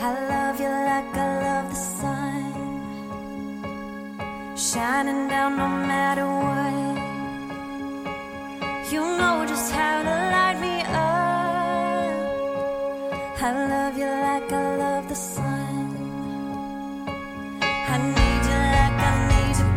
I love you like I love the sun, shining down no matter what. You know just how to light me up. I love you like I love the sun. I need you like I need you.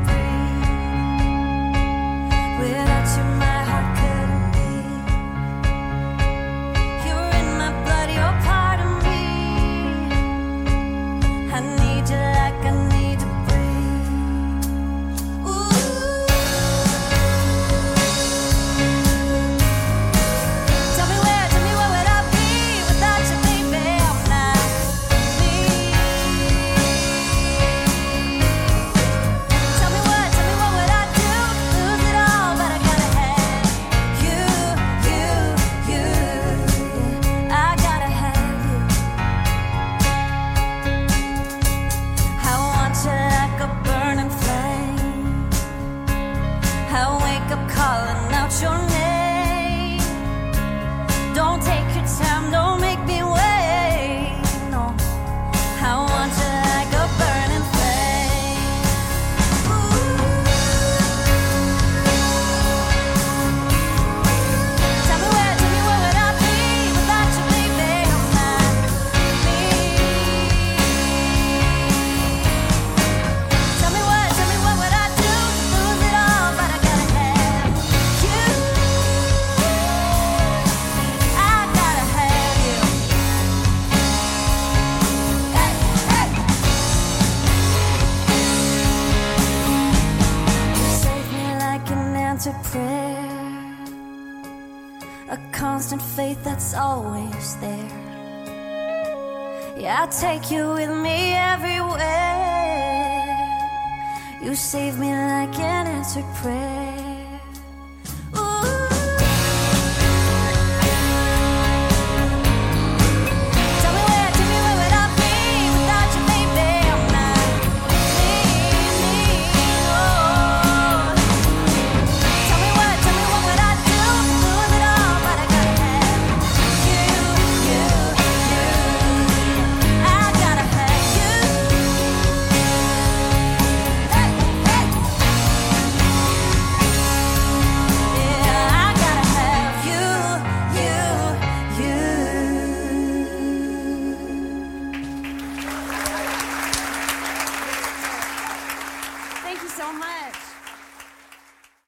answered prayer, a constant faith that's always there. Yeah, I take you with me everywhere. You save me like an answered prayer.